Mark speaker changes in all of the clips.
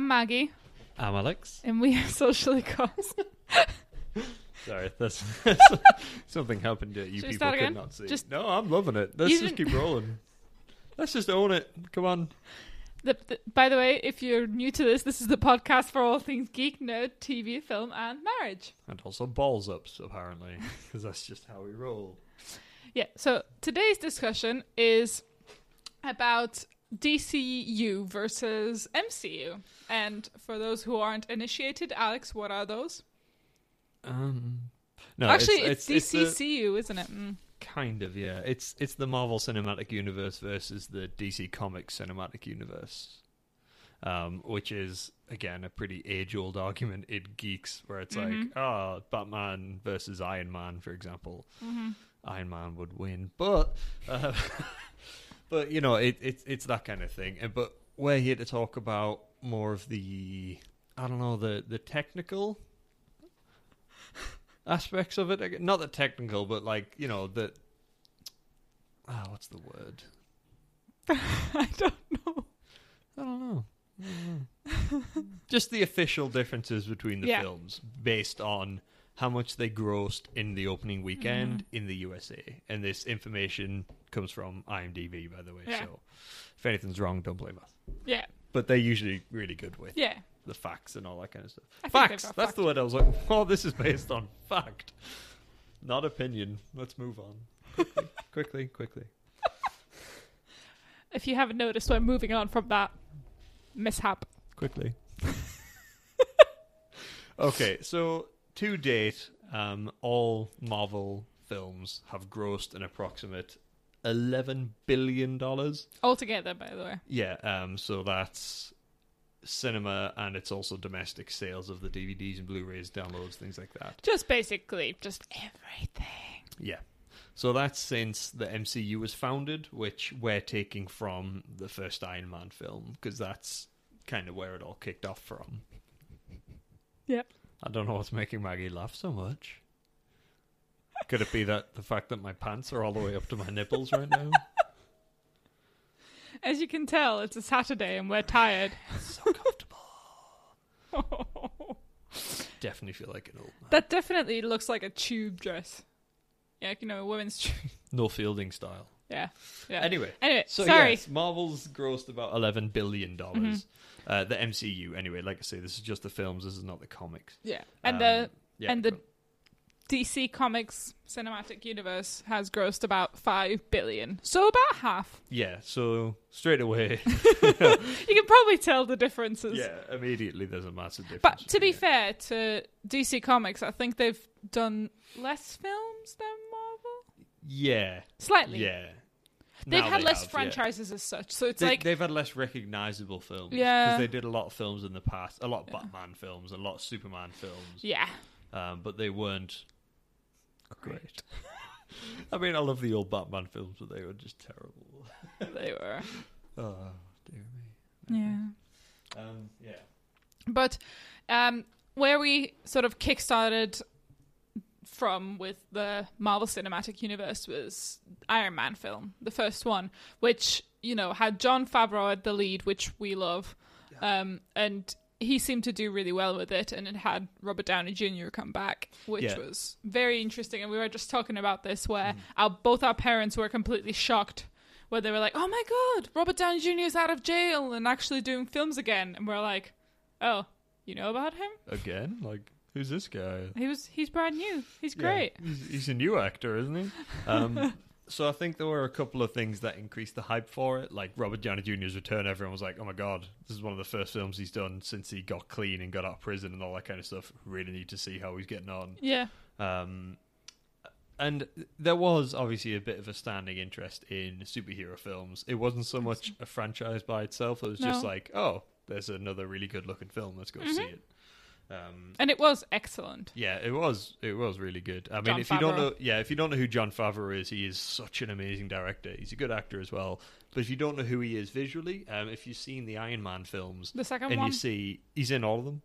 Speaker 1: I'm Maggie,
Speaker 2: I'm Alex.
Speaker 1: and we are socially cost.
Speaker 2: Sorry, that's, something happened that you
Speaker 1: Should we
Speaker 2: people
Speaker 1: start
Speaker 2: could
Speaker 1: again?
Speaker 2: not see.
Speaker 1: Just-
Speaker 2: no, I'm loving it. Let's
Speaker 1: You
Speaker 2: just
Speaker 1: didn't-
Speaker 2: keep rolling. Let's just own it. Come on.
Speaker 1: The, the, by the way, if you're new to this, this is the podcast for all things geek, nerd, TV, film, and marriage.
Speaker 2: And also balls ups, apparently, because that's just how we roll.
Speaker 1: Yeah. So today's discussion is about DCU versus MCU. And for those who aren't initiated, Alex, what are those?
Speaker 2: Um, no,
Speaker 1: Actually,
Speaker 2: it's,
Speaker 1: it's,
Speaker 2: it's, the-
Speaker 1: DCCU, isn't it? Mm.
Speaker 2: kind of yeah. It's it's the Marvel Cinematic Universe versus the DC Comics Cinematic Universe, um, which is again a pretty age old argument in geeks, where it's
Speaker 1: Mhm.
Speaker 2: like, oh, Batman versus Iron Man, for example.
Speaker 1: hmm
Speaker 2: Iron Man would win, but uh, but you know it, it it's that kind of thing. But we're here to talk about more of the I don't know the the technical aspects of it. Not the technical, but like you know the ah, what's the word?
Speaker 1: I don't know.
Speaker 2: I don't know. I don't know. Just the official differences between the
Speaker 1: Yeah.
Speaker 2: films based on how much they grossed in the opening weekend mm-hmm. in the USA. And this information comes from IMDb, by the way.
Speaker 1: Yeah.
Speaker 2: So if anything's wrong, don't blame us.
Speaker 1: Yeah.
Speaker 2: But they're usually really good with
Speaker 1: Yeah.
Speaker 2: the facts and all that kind of stuff.
Speaker 1: I
Speaker 2: facts. That's
Speaker 1: fact.
Speaker 2: the word I was like, oh, this is based on fact, not opinion. Let's move on. Quickly, quickly, quickly.
Speaker 1: If you haven't noticed, we're moving on from that mishap.
Speaker 2: quickly. okay, so to date, um, all Marvel films have grossed an approximate eleven billion dollars.
Speaker 1: Altogether, by the way.
Speaker 2: Yeah, um, so that's cinema and it's also domestic sales of the DVDs and Blu-rays, downloads, things like that.
Speaker 1: Just basically, just everything.
Speaker 2: Yeah. So that's since the MCU was founded, which we're taking from the first Iron Man film, because that's kind of where it all kicked off from.
Speaker 1: Yep.
Speaker 2: I don't know what's making Maggie laugh so much. Could it be that the fact that my pants are all the way up to my nipples right now?
Speaker 1: As you can tell, it's a Saturday and we're tired.
Speaker 2: so comfortable. Definitely feel like an old man.
Speaker 1: that definitely looks like a tube dress. Yeah, you know, a women's tube.
Speaker 2: No fielding style.
Speaker 1: Yeah. Yeah.
Speaker 2: Anyway,
Speaker 1: Anyway,
Speaker 2: So
Speaker 1: sorry.
Speaker 2: yes, Marvel's grossed about eleven billion dollars. Uh, the MCU, anyway. Like I say, this is just the films. This is not the comics.
Speaker 1: Yeah. And
Speaker 2: Um,
Speaker 1: the
Speaker 2: yeah,
Speaker 1: and the. DC Comics cinematic universe has grossed about 5 billion. So about half.
Speaker 2: yeah. So straight away,
Speaker 1: You can probably tell the differences.
Speaker 2: yeah, immediately there's a massive difference.
Speaker 1: But to be
Speaker 2: it.
Speaker 1: fair to DC Comics, I think they've done less films than.
Speaker 2: Yeah,
Speaker 1: Slightly.
Speaker 2: yeah,
Speaker 1: They've
Speaker 2: Now
Speaker 1: had
Speaker 2: they
Speaker 1: less
Speaker 2: have, yeah.
Speaker 1: franchises as such. So it's
Speaker 2: They,
Speaker 1: like
Speaker 2: they've had less recognizable films.
Speaker 1: Yeah.
Speaker 2: because they did a lot of films in the past, a lot of Batman films, a lot of Superman films.
Speaker 1: yeah.
Speaker 2: um, but they weren't great. I mean, I love the old Batman films, but they were just terrible.
Speaker 1: They were.
Speaker 2: Oh dear me.
Speaker 1: Yeah.
Speaker 2: Um, yeah.
Speaker 1: But um, where we sort of kickstarted from with the Marvel Cinematic Universe was Iron Man film, the first one, which you know had Jon Favreau at the lead, which we love, um, and he seemed to do really well with it, and it had Robert Downey Jr. come back, which
Speaker 2: Yeah.
Speaker 1: was very interesting. And we were just talking about this, where our both our parents were completely shocked. Where they were like, "Oh my God, Robert Downey Jr. is out of jail and actually doing films again," and we're like, "Oh, you know about him?
Speaker 2: Again, like who's this guy?
Speaker 1: He was he's brand new. He's
Speaker 2: Yeah,
Speaker 1: great."
Speaker 2: he's, he's a new actor, isn't he? Um, so I think there were a couple of things that increased the hype for it. Like Robert Downey Jr.'s return, everyone was like, "Oh my god, this is one of the first films he's done since he got clean and got out of prison and all that kind of stuff." Really need to see how he's getting on.
Speaker 1: Yeah,
Speaker 2: Um, and there was obviously a bit of a standing interest in superhero films. It wasn't so much a franchise by itself. It was just
Speaker 1: No.
Speaker 2: like, oh, there's another really good looking film. Let's go see it. Um,
Speaker 1: and it was excellent.
Speaker 2: yeah, it was. It was really good. I mean,
Speaker 1: John
Speaker 2: if you don't know, yeah, if you don't know who Jon Favreau is, he is such an amazing director. He's a good actor as well. But if you don't know who he is visually, um, if you've seen the Iron Man films
Speaker 1: The second
Speaker 2: and
Speaker 1: one,
Speaker 2: you see he's in all of them,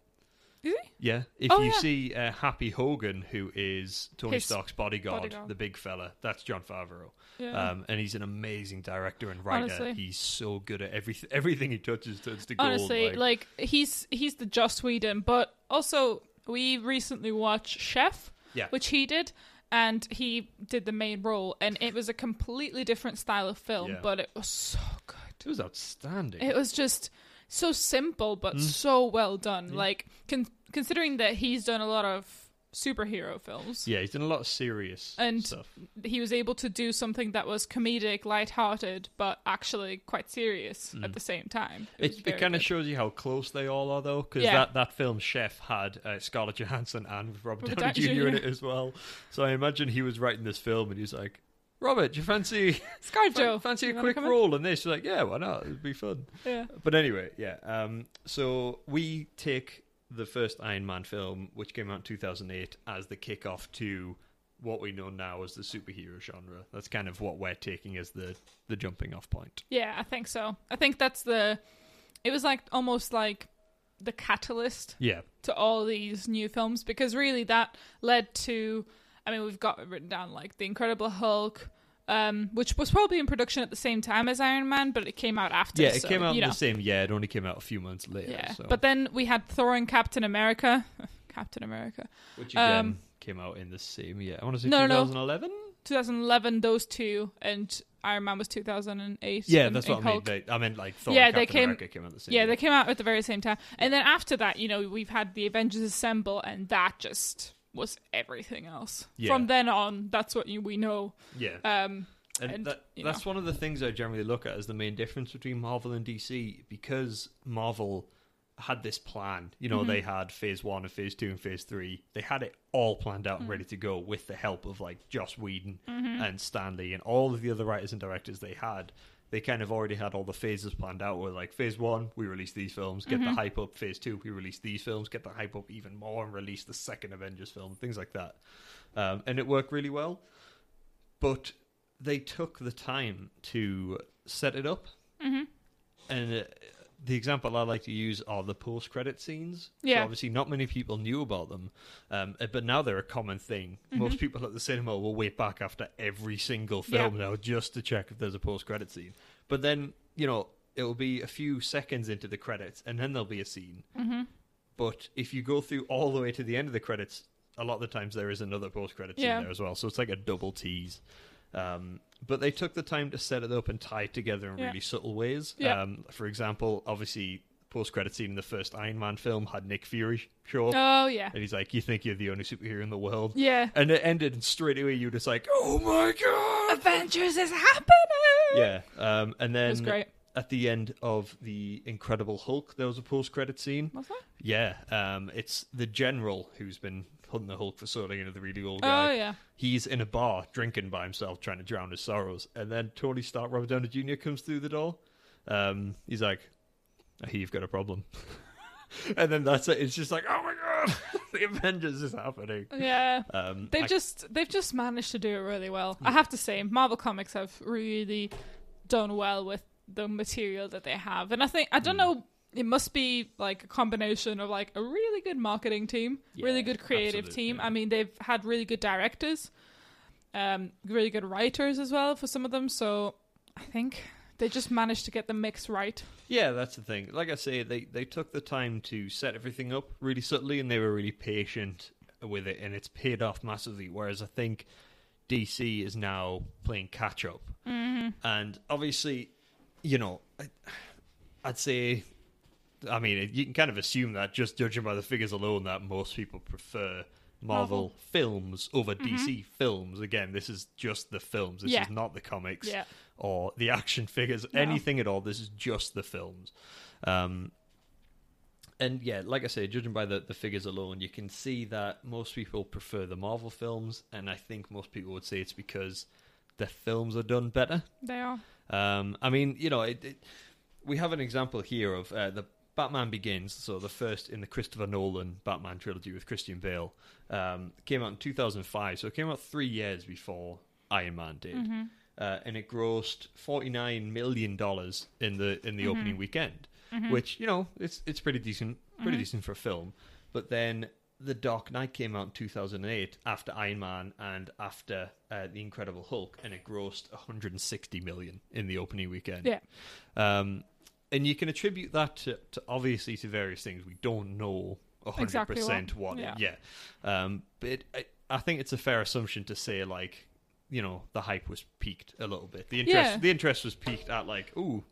Speaker 1: He?
Speaker 2: Yeah, if
Speaker 1: Oh,
Speaker 2: you
Speaker 1: yeah.
Speaker 2: see uh, Happy Hogan, who is Tony
Speaker 1: His
Speaker 2: Stark's bodyguard,
Speaker 1: bodyguard.
Speaker 2: the big fella, that's Jon Favreau.
Speaker 1: Yeah.
Speaker 2: Um, and he's an amazing director and writer.
Speaker 1: Honestly.
Speaker 2: He's so good at everything. Everything he touches turns to gold.
Speaker 1: Honestly,
Speaker 2: like,
Speaker 1: like, he's he's the Joss Whedon, but also we recently watched Chef,
Speaker 2: Yeah.
Speaker 1: which he did, and he did the main role, and it was a completely different style of film,
Speaker 2: Yeah.
Speaker 1: but it was so good.
Speaker 2: it was outstanding.
Speaker 1: It was just so simple, but so well done. Like con- considering that he's done a lot of superhero films.
Speaker 2: yeah, he's done a lot of serious
Speaker 1: And
Speaker 2: stuff.
Speaker 1: he was able to do something that was comedic, light-hearted, but actually quite serious at the same time. It.
Speaker 2: It, it kind of shows you how close they all are, though, because
Speaker 1: Yeah.
Speaker 2: that, that film Chef had uh, Scarlett Johansson and Robert
Speaker 1: Robert
Speaker 2: Downey
Speaker 1: Downey
Speaker 2: Jr. in it as well. So I imagine he was writing this film and he's like, Robert, do you fancy
Speaker 1: ScarJo.
Speaker 2: fancy a quick
Speaker 1: come in?
Speaker 2: this? She's like, yeah, why not? It'd be fun.
Speaker 1: Yeah.
Speaker 2: But anyway, yeah. Um, so we take the first Iron Man film, which came out in 2008, as the kickoff to what we know now as the superhero genre. That's kind of what we're taking as the the jumping off point.
Speaker 1: Yeah, I think so. I think that's the. It was like almost like the catalyst
Speaker 2: Yeah,
Speaker 1: to all these new films because really that led to. I mean, we've got it written down like the Incredible Hulk, um, which was probably in production at the same time as Iron Man, but it came out after.
Speaker 2: yeah. It
Speaker 1: so,
Speaker 2: came out
Speaker 1: you
Speaker 2: in
Speaker 1: know.
Speaker 2: the same year. It only came out a few months later.
Speaker 1: Yeah,
Speaker 2: so.
Speaker 1: but then we had Thor and Captain America. Captain America.
Speaker 2: which again
Speaker 1: um,
Speaker 2: came out in the same year. I want to say
Speaker 1: No, no, no.
Speaker 2: 2011.
Speaker 1: 2011, those two, and Iron Man was 2008.
Speaker 2: Yeah,
Speaker 1: and-
Speaker 2: that's
Speaker 1: and
Speaker 2: what I mean. They, I mean, like Thor
Speaker 1: Yeah,
Speaker 2: and
Speaker 1: they
Speaker 2: Captain
Speaker 1: came-
Speaker 2: America came out the same.
Speaker 1: Yeah,
Speaker 2: year.
Speaker 1: they came out at the very same time. And then after that, you know, we've had the Avengers Assemble, and that just was everything else.
Speaker 2: Yeah.
Speaker 1: From then on, that's what you, we know.
Speaker 2: yeah.
Speaker 1: Um,
Speaker 2: And,
Speaker 1: And,
Speaker 2: that, that's one of the things I generally look at as the main difference between Marvel and DC because Marvel had this plan. You know, they mm-hmm. had phase one and phase two and phase three. They had it all planned out and mm-hmm. ready to go with the help of like Joss Whedon mm-hmm. and Stan Lee and all of the other writers and directors they had. They kind of already had all the phases planned out. Where like phase one, we release these films, get the hype up. Phase two, we release these films, get the hype up even more, and release the second Avengers film, things like that. Um, and it worked really well. But they took the time to set it up.
Speaker 1: Mm-hmm.
Speaker 2: And uh, the example I like to use are the post credit scenes.
Speaker 1: Yeah.
Speaker 2: So obviously, not many people knew about them, um, uh, but now they're a common thing.
Speaker 1: Mm-hmm.
Speaker 2: Most people at the cinema will wait back after every single film now just to check if there's a post credit scene. But then, you know, it will be a few seconds into the credits, and then there'll be a scene.
Speaker 1: Mm-hmm.
Speaker 2: But if you go through all the way to the end of the credits, a lot of the times there is another post credit scene
Speaker 1: Yeah.
Speaker 2: there as well. So it's like a double tease. Um, but they took the time to set it up and tie it together in
Speaker 1: Yeah.
Speaker 2: really subtle ways.
Speaker 1: Yeah.
Speaker 2: Um, for example, obviously, post credit scene in the first Iron Man film had Nick Fury show up,
Speaker 1: oh, yeah.
Speaker 2: and he's like, "You think you're the only superhero in the world?"
Speaker 1: Yeah.
Speaker 2: And it ended, and straight away you're just like, "Oh my god!"
Speaker 1: Avengers is happening!
Speaker 2: Yeah. Um, and then
Speaker 1: It was great.
Speaker 2: at the end of the Incredible Hulk, there was a post credit scene.
Speaker 1: Was that?
Speaker 2: Yeah, um, it's the general who's been the Hulk for you know, the really old guy.
Speaker 1: Oh,
Speaker 2: guy.
Speaker 1: yeah.
Speaker 2: He's in a bar drinking by himself, trying to drown his sorrows, and then Tony Stark, Robert Downey Jr. comes through the door. Um, he's like, "I hear you've got a problem," and then that's it. It's just like, "Oh my god, the Avengers is happening."
Speaker 1: Yeah.
Speaker 2: Um,
Speaker 1: They've
Speaker 2: I-
Speaker 1: just they've just managed to do it really well. I have to say, Marvel Comics have really done well with the material that they have, and I think I don't know. It must be like a combination of like a really good marketing team, really good creative team.
Speaker 2: yeah.
Speaker 1: I mean, they've had really good directors, um, really good writers as well for some of them. So I think they just managed to get the mix right.
Speaker 2: Yeah, that's the thing. Like I say, they they took the time to set everything up really subtly, and they were really patient with it, and it's paid off massively. Whereas I think DC is now playing catch up, mm-hmm. and obviously, you know, I, I'd say, I mean, you can kind of assume that just judging by the figures alone, that most people prefer. Marvel,
Speaker 1: Marvel.
Speaker 2: films over DC films. Again, this is just the films. This
Speaker 1: Yeah.
Speaker 2: is not the comics
Speaker 1: Yeah.
Speaker 2: or the action figures,
Speaker 1: No.
Speaker 2: anything at all. This is just the films. Um, and yeah, like I say, judging by the, the figures alone, you can see that most people prefer the Marvel films, and I think most people would say it's because the films are done better.
Speaker 1: They are.
Speaker 2: Um, I mean, you know, it, it, we have an example here of uh, the Batman Begins, so the first in the Christopher Nolan Batman trilogy with Christian Bale, um, came out in 2005, so it came out three years before Iron Man did, uh, and it grossed 49 million dollars in the in the opening weekend, which you know it's it's pretty decent, pretty decent for a film. but then The Dark Knight came out in 2008 after Iron Man and after uh, The Incredible Hulk, and it grossed 160 million in the opening weekend.
Speaker 1: Yeah.
Speaker 2: Um, and you can attribute that to, to obviously to various things. We don't know 100%
Speaker 1: Exactly what-
Speaker 2: what.
Speaker 1: yeah.
Speaker 2: yeah. Um, but it, I, I think it's a fair assumption to say, like, you know, the hype was peaked a little bit. The interest,
Speaker 1: Yeah.
Speaker 2: the interest was peaked at like, ooh,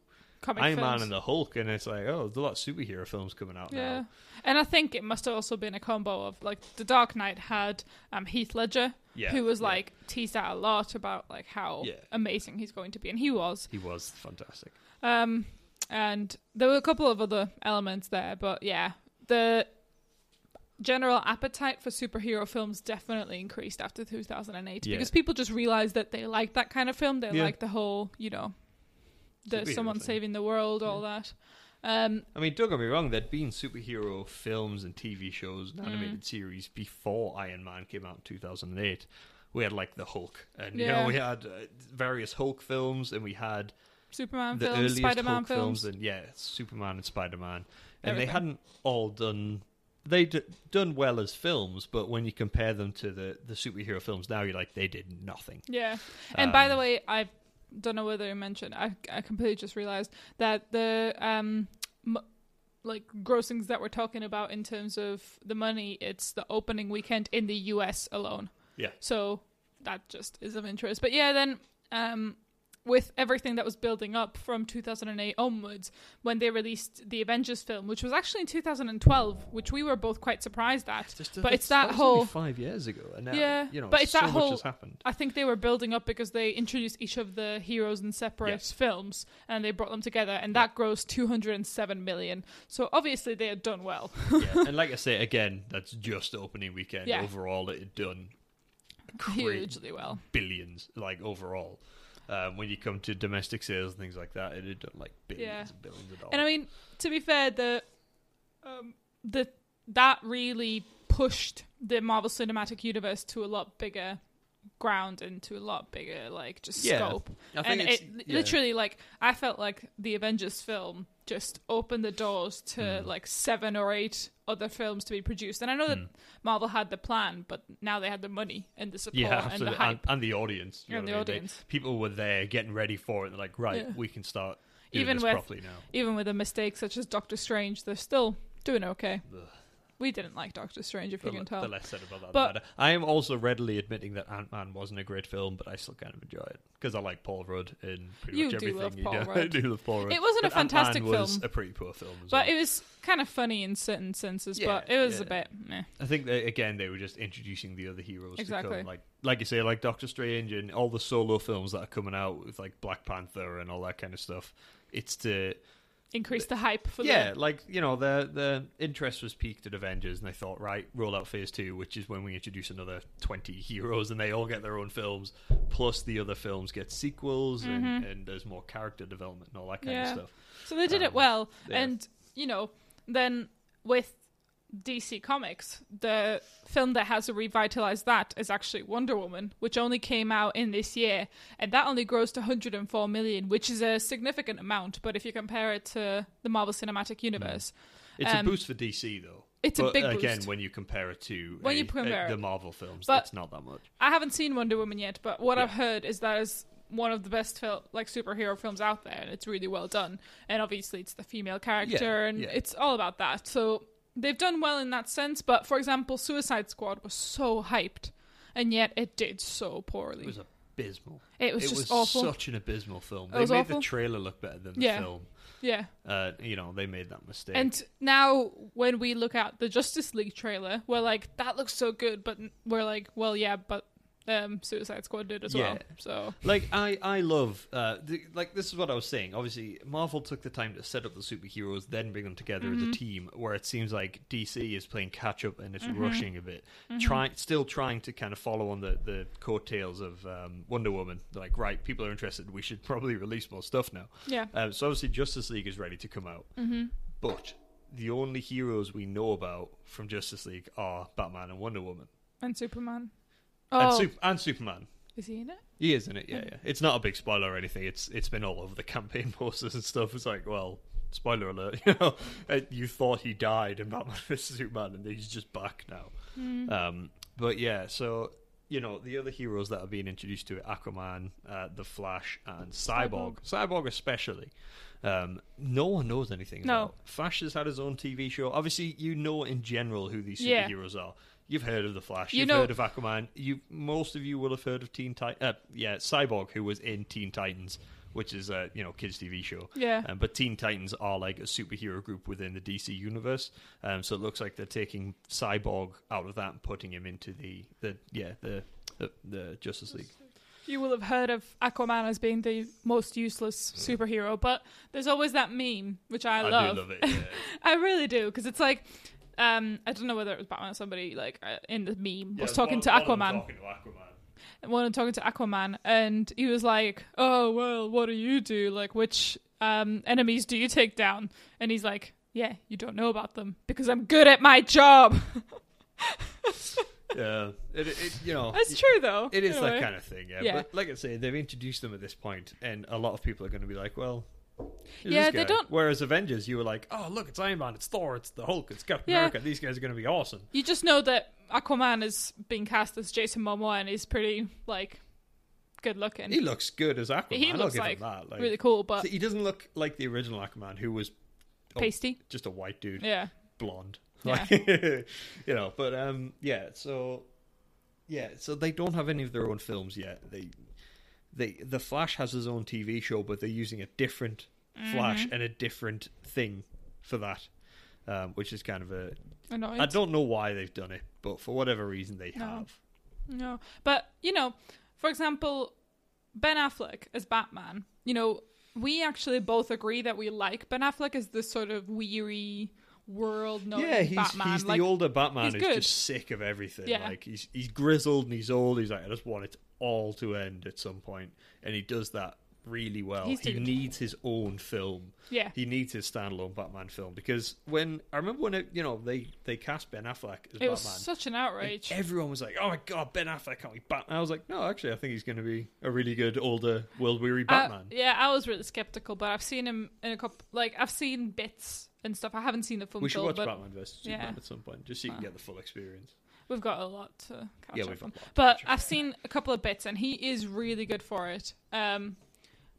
Speaker 1: Comic
Speaker 2: Iron Man
Speaker 1: films.
Speaker 2: and the Hulk, and it's like, oh, there's a lot of superhero films coming out
Speaker 1: Yeah,
Speaker 2: now.
Speaker 1: and I think it must have also been a combo of like The Dark Knight had um, Heath Ledger,
Speaker 2: Yeah,
Speaker 1: who was
Speaker 2: yeah.
Speaker 1: like teased out a lot about like how
Speaker 2: Yeah.
Speaker 1: amazing he's going to be, and he was.
Speaker 2: He was fantastic.
Speaker 1: Um, and there were a couple of other elements there, but yeah, the general appetite for superhero films definitely increased after 2008
Speaker 2: Yeah.
Speaker 1: because people just realized that they like that kind of film. They
Speaker 2: Yeah.
Speaker 1: like the whole, you know, the
Speaker 2: Superhero
Speaker 1: someone
Speaker 2: thing.
Speaker 1: saving the world, all that. Um,
Speaker 2: I mean, don't get me wrong, there'd been superhero films and TV shows and
Speaker 1: Mm.
Speaker 2: animated series before Iron Man came out in 2008. We had like the Hulk, and you know we had uh, various Hulk films, and we had
Speaker 1: Superman
Speaker 2: the
Speaker 1: films, Spider-Man films.
Speaker 2: films, and yeah, Superman and Spider Man, and they hadn't all done. They d- done well as films, but when you compare them to the the superhero films now, you're like they did nothing.
Speaker 1: Yeah. And by the
Speaker 2: Um,
Speaker 1: way, I don't know whether you mentioned. I I completely just realized that the um m- like grossings that we're talking about in terms of the money, it's the opening weekend in the U.S. alone.
Speaker 2: Yeah.
Speaker 1: So that just is of interest. But yeah, then um with everything that was building up from 2008 onwards when they released the Avengers film which was actually in 2012 which we were both quite surprised at
Speaker 2: Just-
Speaker 1: But it's that
Speaker 2: was only
Speaker 1: whole-
Speaker 2: five years ago, and now,
Speaker 1: Yeah,
Speaker 2: you know,
Speaker 1: but it's
Speaker 2: so
Speaker 1: that whole-. I think they were building up because they introduced each of the heroes in separate
Speaker 2: Yes.
Speaker 1: films and they brought them together, and that grossed 207 million. So obviously they had done well.
Speaker 2: yeah, and like I say again, that's just opening weekend.
Speaker 1: Yeah.
Speaker 2: Overall, it had done
Speaker 1: Hugely well.
Speaker 2: billions, like overall. Um, when you come to domestic sales and things like that, it had done like billions
Speaker 1: Yeah.
Speaker 2: and billions of dollars.
Speaker 1: And I mean, to be fair, the um, the that really pushed the Marvel Cinematic Universe to a lot bigger ground into a lot bigger like just
Speaker 2: Yeah.
Speaker 1: scope. And it
Speaker 2: yeah.
Speaker 1: literally like I felt like the Avengers film just opened the doors to
Speaker 2: Mm.
Speaker 1: like seven or eight other films to be produced. And I know that
Speaker 2: Mm.
Speaker 1: Marvel had the plan, but now they had the money and the support
Speaker 2: yeah,
Speaker 1: and the hype.
Speaker 2: and, and the audience, you
Speaker 1: And
Speaker 2: know
Speaker 1: the
Speaker 2: mean? They-
Speaker 1: audience.
Speaker 2: people were there getting ready for it. They're like, right,
Speaker 1: Yeah.
Speaker 2: we can start
Speaker 1: Even
Speaker 2: this
Speaker 1: with-
Speaker 2: properly now.
Speaker 1: Even with a mistake such as Doctor Strange, they're still doing okay.
Speaker 2: Ugh.
Speaker 1: We didn't like Doctor Strange, if
Speaker 2: The,
Speaker 1: you can tell.
Speaker 2: the less said about that,
Speaker 1: But-.
Speaker 2: I am also readily admitting that Ant Man wasn't a great film, but I still kind of enjoy it because I like Paul Rudd in pretty
Speaker 1: You
Speaker 2: much
Speaker 1: do
Speaker 2: everything
Speaker 1: love
Speaker 2: he
Speaker 1: Paul. Rudd.
Speaker 2: I do love Paul Rudd.
Speaker 1: It wasn't a
Speaker 2: But Ant-Man
Speaker 1: fantastic
Speaker 2: was
Speaker 1: film.
Speaker 2: a pretty poor film as
Speaker 1: but
Speaker 2: well.
Speaker 1: it was kind of funny in certain senses,
Speaker 2: Yeah,
Speaker 1: but it was
Speaker 2: yeah.
Speaker 1: a bit meh.
Speaker 2: I think that, again they were just introducing the other heroes to
Speaker 1: Exactly.
Speaker 2: come, like like you say, like Doctor Strange and all the solo films that are coming out with like Black Panther and all that kind of stuff. It's to
Speaker 1: Increase the hype for
Speaker 2: yeah,
Speaker 1: the
Speaker 2: like you know, the the interest was peaked at Avengers, and they thought, right, roll out Phase Two, which is when we introduce another twenty heroes, and they all get their own films. Plus, the other films get sequels, and, and there's more character development and all that kind
Speaker 1: Mm-hmm. Yeah.
Speaker 2: of stuff.
Speaker 1: So they did it
Speaker 2: Um,
Speaker 1: well.
Speaker 2: yeah.
Speaker 1: And, you know, then with DC Comics, the film that has revitalized that is actually Wonder Woman, which only came out in this year. And that only grossed 104 million, which is a significant amount. But if you compare it to the Marvel Cinematic Universe,
Speaker 2: It's
Speaker 1: Um,
Speaker 2: a boost for DC, though.
Speaker 1: it's a
Speaker 2: But
Speaker 1: big
Speaker 2: again
Speaker 1: boost.
Speaker 2: when you compare it to
Speaker 1: When
Speaker 2: a-
Speaker 1: you compare
Speaker 2: a- the. Marvel films.
Speaker 1: But-
Speaker 2: it's not that much.
Speaker 1: I haven't seen Wonder Woman yet, but what I've heard is that is one of the best fil- like superhero films out there, and it's really well done. And obviously, it's the female character,
Speaker 2: Yeah,
Speaker 1: and
Speaker 2: yeah.
Speaker 1: it's all about that. So they've done well in that sense. But for example, Suicide Squad was so hyped, and yet it did so poorly.
Speaker 2: It was abysmal.
Speaker 1: It was
Speaker 2: it
Speaker 1: just
Speaker 2: was
Speaker 1: awful.
Speaker 2: such an abysmal film.
Speaker 1: It
Speaker 2: They
Speaker 1: was
Speaker 2: made
Speaker 1: awful.
Speaker 2: the trailer look better than the
Speaker 1: Yeah.
Speaker 2: film.
Speaker 1: yeah.
Speaker 2: Uh, you know, they made that mistake.
Speaker 1: And now when we look at the Justice League trailer, we're like, that looks so good, but we're like, well, yeah, but um, Suicide Squad did as well.
Speaker 2: Yeah.
Speaker 1: So
Speaker 2: Like I, I love uh, the, like this is what I was saying. Obviously, Marvel took the time to set up the superheroes, then bring them together
Speaker 1: Mm-hmm.
Speaker 2: as a team. Where it seems like DC is playing catch up and it's
Speaker 1: Mm-hmm.
Speaker 2: rushing a bit, trying still trying to kind of follow on the the coattails of um, Wonder Woman. Like, right, people are interested. We should probably release more stuff now.
Speaker 1: yeah.
Speaker 2: Um, so obviously, Justice League is ready to come out,
Speaker 1: Mm-hmm.
Speaker 2: but the only heroes we know about from Justice League are Batman and Wonder Woman
Speaker 1: And Superman.
Speaker 2: And,
Speaker 1: Oh,
Speaker 2: Sup- and Superman.
Speaker 1: is he in it?
Speaker 2: He is in it, yeah, yeah. It's not a big spoiler or anything. It's it's been all over the campaign posters and stuff. It's like, well, spoiler alert, you know, uh, you thought he died in Batman vs Superman, and he's just back now.
Speaker 1: Mm.
Speaker 2: Um, but yeah, so you know the other heroes that are being introduced to it: Aquaman, uh, the Flash, and Cyborg. Cyborg, especially. Um, no one knows anything.
Speaker 1: No.
Speaker 2: about. Flash has had his own TV show. Obviously, you know in general who these
Speaker 1: Yeah.
Speaker 2: superheroes are. You've heard of the Flash.
Speaker 1: You
Speaker 2: You've
Speaker 1: know-
Speaker 2: heard of Aquaman. You most of you will have heard of Teen Titan. Uh, yeah, Cyborg, who was in Teen Titans, which is a you know kids TV show.
Speaker 1: Yeah.
Speaker 2: Um, but Teen Titans are like a superhero group within the DC universe. Um, so it looks like they're taking Cyborg out of that and putting him into the the yeah the the, the Justice League.
Speaker 1: You will have heard of Aquaman as being the most useless superhero, but there's always that meme, which I,
Speaker 2: I
Speaker 1: love.
Speaker 2: do love it. Yeah.
Speaker 1: I really do, because it's like, um, I don't know whether it was Batman or somebody like uh, in the meme was talking to Aquaman.
Speaker 2: Talking to Aquaman.
Speaker 1: And one of them talking to Aquaman, and he was like, "Oh well, what do you do? Like, which um, enemies do you take down?" And he's like, "Yeah, you don't know about them because I'm good at my job."
Speaker 2: Yeah, it, it you know
Speaker 1: That's true, though.
Speaker 2: It is
Speaker 1: in
Speaker 2: that
Speaker 1: way.
Speaker 2: kind of thing, yeah.
Speaker 1: Yeah.
Speaker 2: But like I say, they've introduced them at this point, and a lot of people are going to be like, "Well, who's
Speaker 1: Yeah, they
Speaker 2: guy?
Speaker 1: don't-
Speaker 2: Whereas Avengers, you were like, "Oh, look, it's Iron Man, it's Thor, it's the Hulk, it's Captain
Speaker 1: Yeah.
Speaker 2: America. These guys are going to be awesome."
Speaker 1: You just know that Aquaman is being cast as Jason Momoa, and he's pretty like good looking.
Speaker 2: He looks good as Aquaman.
Speaker 1: He looks like,
Speaker 2: that. Like,
Speaker 1: really cool, but
Speaker 2: he doesn't look like the original Aquaman, who was oh,
Speaker 1: pasty.
Speaker 2: just a white dude,
Speaker 1: Yeah.
Speaker 2: blonde.
Speaker 1: Yeah.
Speaker 2: Like, you know, but um, yeah. So yeah, so they don't have any of their own films yet. They they the Flash has his own TV show, but they're using a different Flash
Speaker 1: Mm-hmm.
Speaker 2: and a different thing for that, um, which is kind of a.
Speaker 1: Annoying.
Speaker 2: I don't know why they've done it, but for whatever reason they
Speaker 1: No.
Speaker 2: have.
Speaker 1: No, but you know, for example, Ben Affleck as Batman. You know, we actually both agree that we like Ben Affleck as this sort of weary world
Speaker 2: yeah, he's
Speaker 1: Batman.
Speaker 2: he's
Speaker 1: like,
Speaker 2: the older Batman
Speaker 1: he's
Speaker 2: who's
Speaker 1: good.
Speaker 2: just sick of everything.
Speaker 1: Yeah.
Speaker 2: Like he's he's grizzled and he's old. He's like, I just want it all to end at some point, and he does that really well. He needs his own film.
Speaker 1: yeah,
Speaker 2: He needs his standalone Batman film because when I remember when it, you know they they cast Ben Affleck as
Speaker 1: it was
Speaker 2: Batman.
Speaker 1: such an outrage.
Speaker 2: everyone was like, "Oh my god, Ben Affleck can't be Batman." I was like, "No, actually, I think he's going to be a really good older, world weary Batman."
Speaker 1: yeah, I was really skeptical, but I've seen him in a couple. Like I've seen bits and stuff. I haven't seen the full
Speaker 2: we should
Speaker 1: film,
Speaker 2: watch
Speaker 1: but
Speaker 2: Batman vs Superman
Speaker 1: yeah.
Speaker 2: at some point, just so you can
Speaker 1: Uh,
Speaker 2: get the full experience.
Speaker 1: we've got a lot to catch
Speaker 2: Yeah,
Speaker 1: up on.
Speaker 2: a lot to
Speaker 1: But I've seen a couple of bits, and he is really good for it. Um,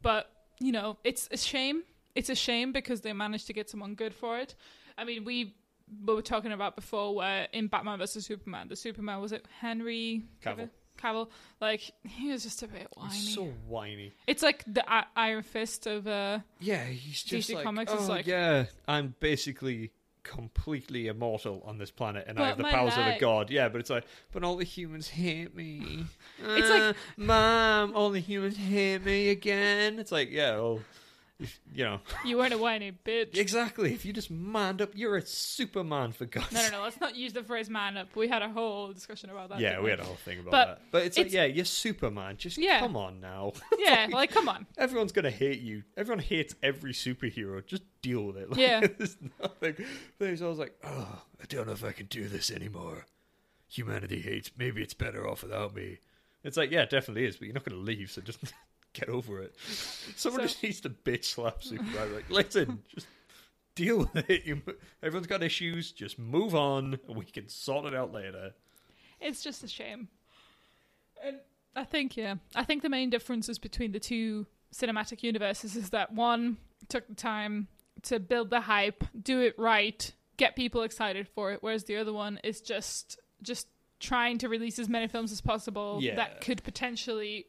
Speaker 1: but you know, it's a shame. It's a shame because they managed to get someone good for it. I mean, we we were talking about before where in Batman vs Superman, the Superman was it Henry
Speaker 2: Cavill.
Speaker 1: Cavill, like he was just a bit whiny.
Speaker 2: He's so whiny.
Speaker 1: It's like the I- Iron Fist of uh,
Speaker 2: Yeah, he's just
Speaker 1: DC
Speaker 2: like,
Speaker 1: Comics
Speaker 2: oh,
Speaker 1: like-
Speaker 2: yeah, I'm basically completely immortal on this planet, and I have the powers of a god. Yeah, but it's like, but all the humans hate me.
Speaker 1: It's like-
Speaker 2: Uh, mom, all the humans hate me again. It's like, yeah, well, you know,
Speaker 1: you weren't a whiny bitch.
Speaker 2: exactly. If you just manned up, you're a Superman for God's
Speaker 1: No, no, no. Let's not use the phrase "man up." We had a whole discussion about that.
Speaker 2: Yeah, we had a whole thing about
Speaker 1: But
Speaker 2: that. But it's, like,
Speaker 1: it's-
Speaker 2: yeah, you're Superman. Just
Speaker 1: Yeah.
Speaker 2: come on now.
Speaker 1: Yeah, like come on.
Speaker 2: Everyone's gonna hate you. Everyone hates every superhero. Just deal with it. Like,
Speaker 1: Yeah.
Speaker 2: there's nothing. There's always like, oh, I don't know if I can do this anymore. Humanity hates. Maybe it's better off without me. It's like, yeah, it definitely is. But you're not gonna leave, so just get over it. Someone
Speaker 1: So-
Speaker 2: just needs to bitch slap Superman. Like, listen, just deal with it. You, everyone's got issues. Just move on. and We can sort it out later.
Speaker 1: It's just a shame. And I think, yeah, I think the main differences between the two cinematic universes is that one took the time to build the hype, do it right, get people excited for it, whereas the other one is just just trying to release as many films as possible
Speaker 2: Yeah.
Speaker 1: that could potentially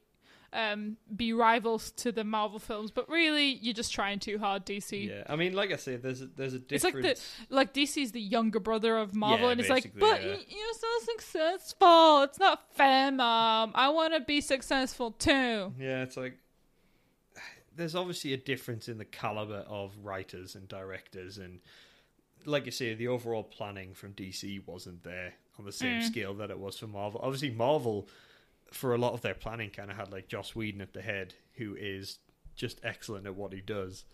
Speaker 1: um, be rivals to the Marvel films, but really you're just trying too hard, DC.
Speaker 2: Yeah, I mean, like I say, there's a, there's a
Speaker 1: It's like
Speaker 2: difference.
Speaker 1: the like DC's the younger brother of Marvel,
Speaker 2: Yeah,
Speaker 1: and it's like, but
Speaker 2: yeah.
Speaker 1: you're so successful. It's not fair, mom. I want to be successful too.
Speaker 2: Yeah, it's like there's obviously a difference in the caliber of writers and directors, and like you say, the overall planning from DC wasn't there on the same
Speaker 1: Mm.
Speaker 2: scale that it was for Marvel. Obviously, Marvel, for a lot of their planning, kind of had like Joss Whedon at the head, who is just excellent at what he does.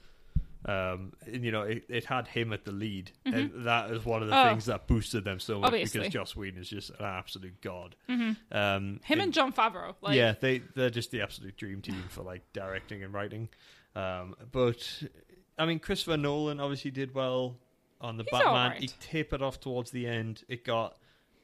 Speaker 2: Um, and you know, it, it had him at the lead, and that is one of the
Speaker 1: Oh.
Speaker 2: things that boosted them so much
Speaker 1: Obviously.
Speaker 2: because Joss Whedon is just an absolute god.
Speaker 1: Mhm.
Speaker 2: Um,
Speaker 1: Him and Jon Favreau, like,
Speaker 2: yeah, they they're just the absolute dream team for like directing and writing. Um, but I mean, Christopher Nolan obviously did well on the
Speaker 1: He's
Speaker 2: Batman.
Speaker 1: alright.
Speaker 2: He tapered off towards the end. It got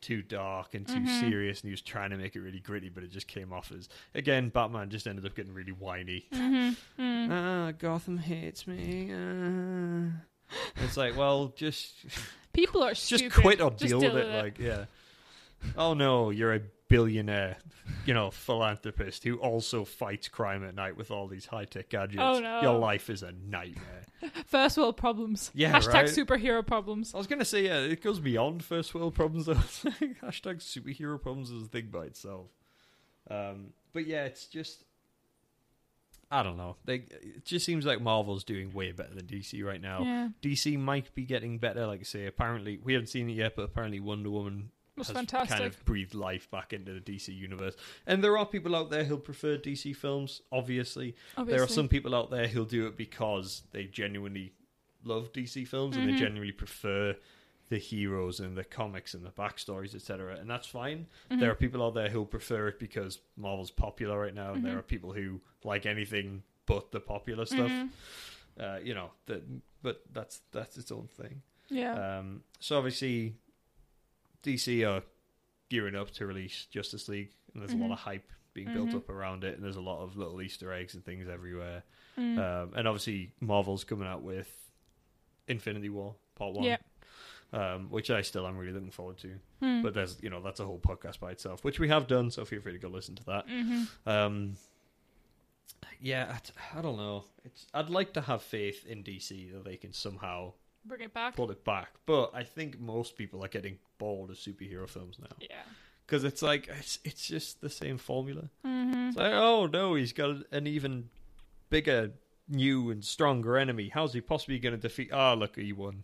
Speaker 2: too dark and too
Speaker 1: Mhm.
Speaker 2: serious, and he was trying to make it really gritty, but it just came off as again. Batman just ended up getting really whiny.
Speaker 1: Mm-hmm. Mm.
Speaker 2: Ah, Gotham hates me. Ah. It's like, well, just
Speaker 1: People are
Speaker 2: just
Speaker 1: stupid.
Speaker 2: quit or
Speaker 1: Just
Speaker 2: deal with it. Like, yeah. Oh no, you're a billionaire, you know, philanthropist who also fights crime at night with all these high tech gadgets.
Speaker 1: Oh, no.
Speaker 2: Your life is a nightmare.
Speaker 1: First world problems.
Speaker 2: Yeah,
Speaker 1: Hashtag
Speaker 2: right?
Speaker 1: superhero problems.
Speaker 2: I was gonna say, yeah, it goes beyond first world problems. Though. Hashtag superhero problems is a thing by itself. Um, but yeah, it's just, I don't know. They, it just seems like Marvel's doing way better than DC right now.
Speaker 1: Yeah,
Speaker 2: DC might be getting better. Like I say, apparently we haven't seen it yet, but apparently Wonder Woman
Speaker 1: was
Speaker 2: has
Speaker 1: fantastic.
Speaker 2: kind of breathed life back into the DC universe. And there are people out there who'll prefer DC films. Obviously,
Speaker 1: Obviously.
Speaker 2: there are some people out there who'll do it because they genuinely love DC films and
Speaker 1: Mhm.
Speaker 2: they genuinely prefer the heroes and the comics and the backstories, etc. And that's fine.
Speaker 1: Mhm.
Speaker 2: There are people out there who'll prefer it because Marvel's popular right now, and there
Speaker 1: Mhm.
Speaker 2: are people who like anything but the popular stuff.
Speaker 1: Mhm.
Speaker 2: Uh, you know, that, but that's that's its own thing.
Speaker 1: Yeah.
Speaker 2: Um, so obviously, DC are gearing up to release Justice League, and there's a lot
Speaker 1: Mhm.
Speaker 2: of hype being built
Speaker 1: Mhm.
Speaker 2: up around it, and there's a lot of little Easter eggs and things everywhere.
Speaker 1: Mm.
Speaker 2: Um, and obviously, Marvel's coming out with Infinity War Part One,
Speaker 1: Yeah.
Speaker 2: um, which I still am really looking forward to.
Speaker 1: Mm.
Speaker 2: But there's you know that's a whole podcast by itself, which we have done, so feel free to go listen to that.
Speaker 1: Mhm.
Speaker 2: Um, yeah, I I don't know. It's I'd like to have faith in DC that they can somehow
Speaker 1: Bring it back.
Speaker 2: pull it back. But I think most people are getting bored of superhero films now
Speaker 1: Yeah.
Speaker 2: because it's like it's it's just the same formula.
Speaker 1: Mm-hmm.
Speaker 2: It's like oh no, he's got an even bigger, new and stronger enemy. How's he possibly going to defeat? Ah, look, he won.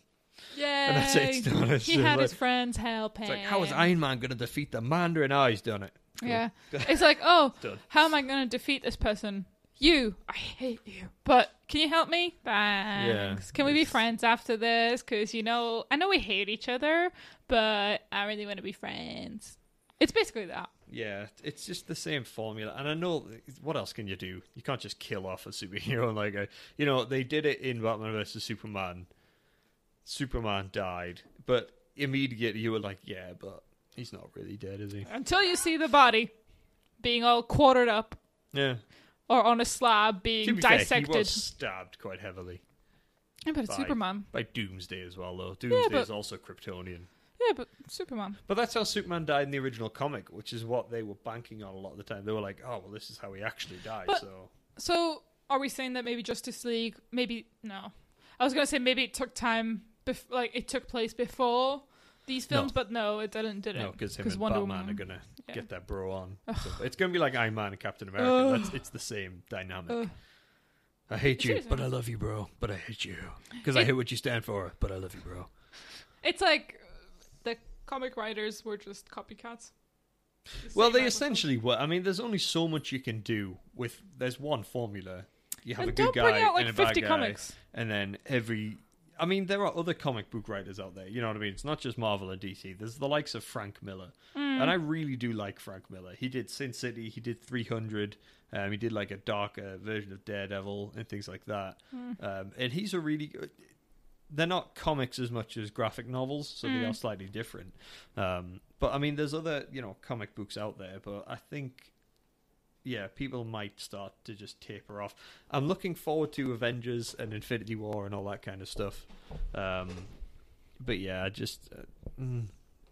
Speaker 1: Yay!
Speaker 2: And that's it. It's done. It's
Speaker 1: he had
Speaker 2: like,
Speaker 1: his friends help him.
Speaker 2: it's like how is Iron Man going to defeat the Mandarin? Ah, he's done it. Cool.
Speaker 1: Yeah. It's like, oh, how am I going to defeat this person? You. I hate you. But can you help me? Thanks. can we be friends after this? Because, you know, I know we hate each other, but I really want to be friends. It's basically that.
Speaker 2: Yeah, it's just the same formula, and I know what else can you do? You can't just kill off a superhero like a, you know they did it in Batman versus Superman. Superman died, but immediately you were like, yeah, but he's not really dead, is he?
Speaker 1: Until you see the body being all quartered up
Speaker 2: Yeah,
Speaker 1: or on a slab being
Speaker 2: be fair, he
Speaker 1: dissected.
Speaker 2: was stabbed quite heavily
Speaker 1: Yeah, but it's
Speaker 2: by-
Speaker 1: Superman.
Speaker 2: by Doomsday as well, though. Doomsday
Speaker 1: but-
Speaker 2: is also Kryptonian.
Speaker 1: Yeah, but Superman.
Speaker 2: But that's how Superman died in the original comic, which is what they were banking on a lot of the time. They were like, oh, well, this is how he actually died.
Speaker 1: But-
Speaker 2: so
Speaker 1: So, are we saying that maybe Justice League? Maybe no. I was gonna say maybe it took time, bef- like it took place before these
Speaker 2: No.
Speaker 1: films, but no, it didn't. Did
Speaker 2: No,
Speaker 1: it?
Speaker 2: because him and
Speaker 1: Wonder
Speaker 2: Batman
Speaker 1: Woman-
Speaker 2: are gonna
Speaker 1: yeah.
Speaker 2: get that bro on. So it's gonna be like Iron Man and Captain America. That's it's the same dynamic.
Speaker 1: Ugh.
Speaker 2: I hate you, but I love you, bro. But I hate you because I hate what you stand for. But I love you, bro.
Speaker 1: It's like the comic writers were just copycats. The
Speaker 2: Well, they essentially were. I mean, there's only so much you can do with. There's one formula. You have
Speaker 1: And
Speaker 2: a good guy
Speaker 1: out like
Speaker 2: and a bad guy,
Speaker 1: comics.
Speaker 2: and then every. I mean, there are other comic book writers out there. You know what I mean? It's not just Marvel and DC. There's the likes of Frank Miller,
Speaker 1: Mm.
Speaker 2: and I really do like Frank Miller. He did Sin City. He did 300. Um, he did like a darker version of Daredevil and things like that.
Speaker 1: Mm.
Speaker 2: Um, and he's a really good. They're not comics as much as graphic novels, so they
Speaker 1: Mm.
Speaker 2: are slightly different. Um, but I mean, there's other you know comic books out there, but I think. Yeah, people might start to just taper off. I'm looking forward to Avengers and Infinity War and all that kind of stuff. Um, but yeah, I just uh, mm,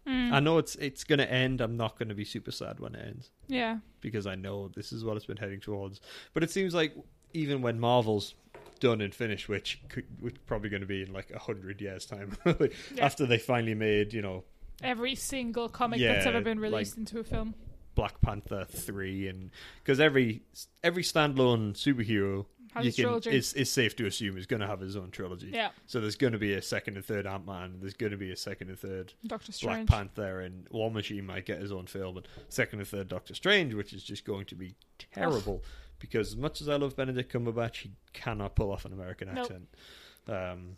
Speaker 1: Mm.
Speaker 2: I know it's it's going to end. I'm not going to be super sad when it ends
Speaker 1: yeah.
Speaker 2: because I know this is what it's been heading towards. But it seems like even when Marvel's done and finished, which could, which probably going to be in like a hundred years time, like,
Speaker 1: Yeah.
Speaker 2: after they finally made you know
Speaker 1: Every single comic
Speaker 2: Yeah,
Speaker 1: that's ever been
Speaker 2: like-
Speaker 1: released into a film.
Speaker 2: Black Panther three, and because every every standalone superhero you can is is safe to assume is going to have his own trilogy.
Speaker 1: yeah.
Speaker 2: So there's going to be a second and third Ant Man. There's going to be a second and third
Speaker 1: Doctor Strange. Black.
Speaker 2: Panther and War Machine might get his own film, but second and third Doctor Strange, which is just going to be terrible because as much as I love Benedict Cumberbatch, he cannot pull off an American
Speaker 1: Nope.
Speaker 2: accent. Um,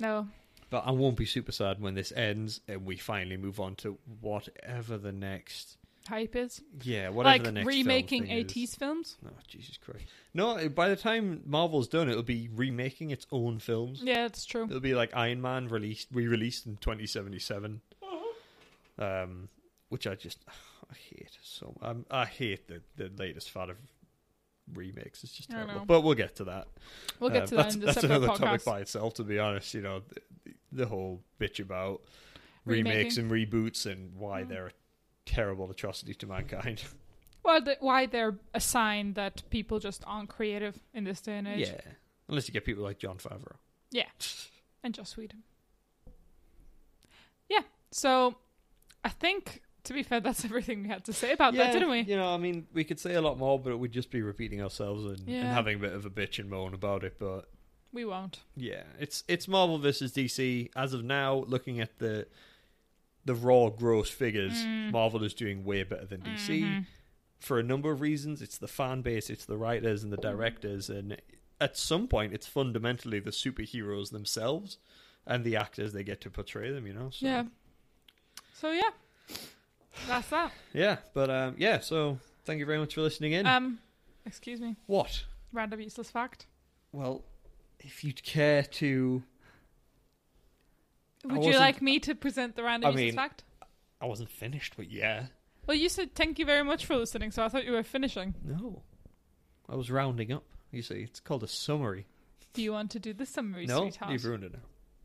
Speaker 1: No.
Speaker 2: but I won't be super sad when this ends and we finally move on to whatever the next
Speaker 1: hype is.
Speaker 2: Yeah, whatever
Speaker 1: like
Speaker 2: the next
Speaker 1: remaking
Speaker 2: film
Speaker 1: 80s films.
Speaker 2: Oh, Jesus Christ! No, by the time Marvel's done, it'll be remaking its own films.
Speaker 1: Yeah, that's true.
Speaker 2: It'll be like Iron Man released, re-released in 2077.
Speaker 1: Uh-huh.
Speaker 2: Um, which I just I hate so. Um, I hate the the latest fad of remakes. It's just terrible. But we'll get to that.
Speaker 1: We'll get
Speaker 2: Um,
Speaker 1: to that
Speaker 2: that's, that's another
Speaker 1: podcast.
Speaker 2: topic by itself. To be honest, you know, the, the whole bitch about
Speaker 1: Remaking.
Speaker 2: remakes and reboots and why
Speaker 1: Mm.
Speaker 2: they're a terrible atrocity to mankind.
Speaker 1: Well, the, why they're a sign that people just aren't creative in this day and age.
Speaker 2: yeah, unless you get people like Jon Favreau.
Speaker 1: Yeah, and Joss Whedon. Yeah. So, I think, to be fair, that's everything we had to say about that, didn't we?
Speaker 2: You know, I mean, we could say a lot more, but it would just be repeating ourselves and, and having a bit of a bitch and moan about it. But
Speaker 1: We won't.
Speaker 2: yeah, it's it's Marvel versus DC as of now. Looking at the the raw gross figures,
Speaker 1: Mm.
Speaker 2: Marvel is doing way better than DC
Speaker 1: Mhm.
Speaker 2: for a number of reasons. It's the fan base, it's the writers and the directors, and at some point, it's fundamentally the superheroes themselves and the actors they get to portray them. You know, so,
Speaker 1: Yeah. So, yeah. That's that.
Speaker 2: yeah. But um, yeah, so thank you very much for listening in.
Speaker 1: Um, excuse me.
Speaker 2: what?
Speaker 1: Random useless fact.
Speaker 2: Well, if you'd care to,
Speaker 1: Would you like me to present the random
Speaker 2: I
Speaker 1: useless
Speaker 2: mean-
Speaker 1: fact?
Speaker 2: I wasn't finished, but yeah,
Speaker 1: Well, you said thank you very much for listening, so I thought you were finishing.
Speaker 2: no, I was rounding up. You see, it's called a summary.
Speaker 1: Do you want to do the summary,
Speaker 2: no,
Speaker 1: sweetheart?
Speaker 2: you've ruined it now.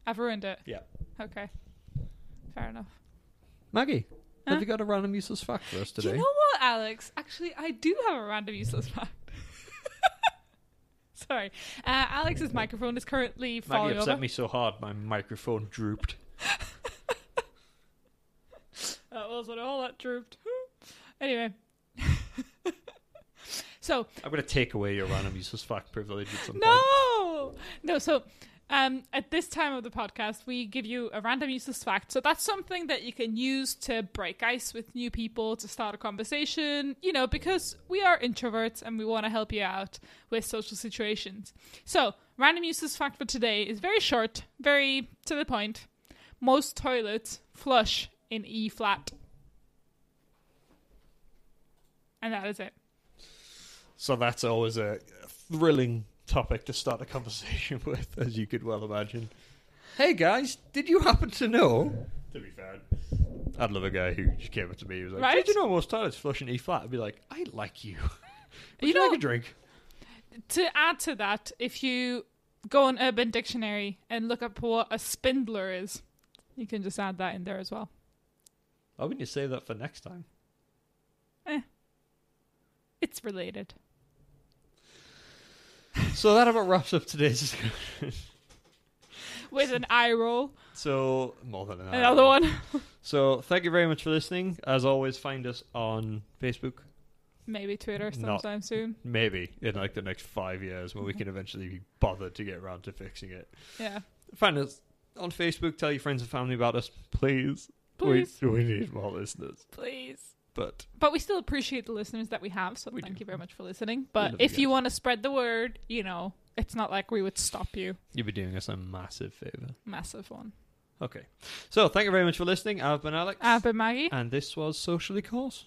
Speaker 1: I've ruined it.
Speaker 2: Yeah.
Speaker 1: Okay. Fair enough.
Speaker 2: Maggie,
Speaker 1: Huh?
Speaker 2: have you got a random useless fact for us
Speaker 1: Do
Speaker 2: today?
Speaker 1: you know what, Alex? Actually, I do have a random useless fact. Sorry. Uh, Alex's microphone is currently
Speaker 2: Maggie
Speaker 1: falling
Speaker 2: upset
Speaker 1: over.
Speaker 2: me so hard, my microphone drooped.
Speaker 1: That was what all that drooped. anyway. so,
Speaker 2: I'm going to take away your random useless fact privilege at some point.
Speaker 1: no! No, so um, at this time of the podcast, we give you a random useless fact. So that's something that you can use to break ice with new people, to start a conversation, you know, because we are introverts and we want to help you out with social situations. So, random useless fact for today is very short, very to the point. Most toilets flush in E flat. And that is it.
Speaker 2: So that's always a thrilling topic to start a conversation with, as you could well imagine. Hey guys, did you happen to know? To be fair, I'd love a guy who just came up to me. He was like,
Speaker 1: Right?
Speaker 2: "Did you know most toilets flush in E flat?" I'd be like, "I like you. Would
Speaker 1: You
Speaker 2: you, like
Speaker 1: know-
Speaker 2: a drink?"
Speaker 1: to add to that, if you go on Urban Dictionary and look up what a spindler is, you can just add that in there as well.
Speaker 2: Why wouldn't you save that for next time? Eh.
Speaker 1: It's related.
Speaker 2: So that about wraps up today's discussion.
Speaker 1: With an eye roll.
Speaker 2: So more than an hour.
Speaker 1: Another one.
Speaker 2: So thank you very much for listening. As always, find us on Facebook.
Speaker 1: Maybe Twitter
Speaker 2: Not-
Speaker 1: sometime soon.
Speaker 2: Maybe in like the next five years, when we can eventually be bothered to get around to fixing it.
Speaker 1: Yeah.
Speaker 2: Find us on Facebook. Tell your friends and family about us, please.
Speaker 1: Please.
Speaker 2: We, we need more listeners.
Speaker 1: Please.
Speaker 2: But
Speaker 1: But we still appreciate the listeners that we have, so
Speaker 2: We
Speaker 1: thank
Speaker 2: do.
Speaker 1: you very much for listening. But
Speaker 2: you
Speaker 1: if you want to spread the word, you know, it's not like we would stop you.
Speaker 2: you'd be doing us a massive favor.
Speaker 1: Massive one.
Speaker 2: Okay. So thank you very much for listening. I've been Alex.
Speaker 1: I've been Maggie.
Speaker 2: and this was Socially Course.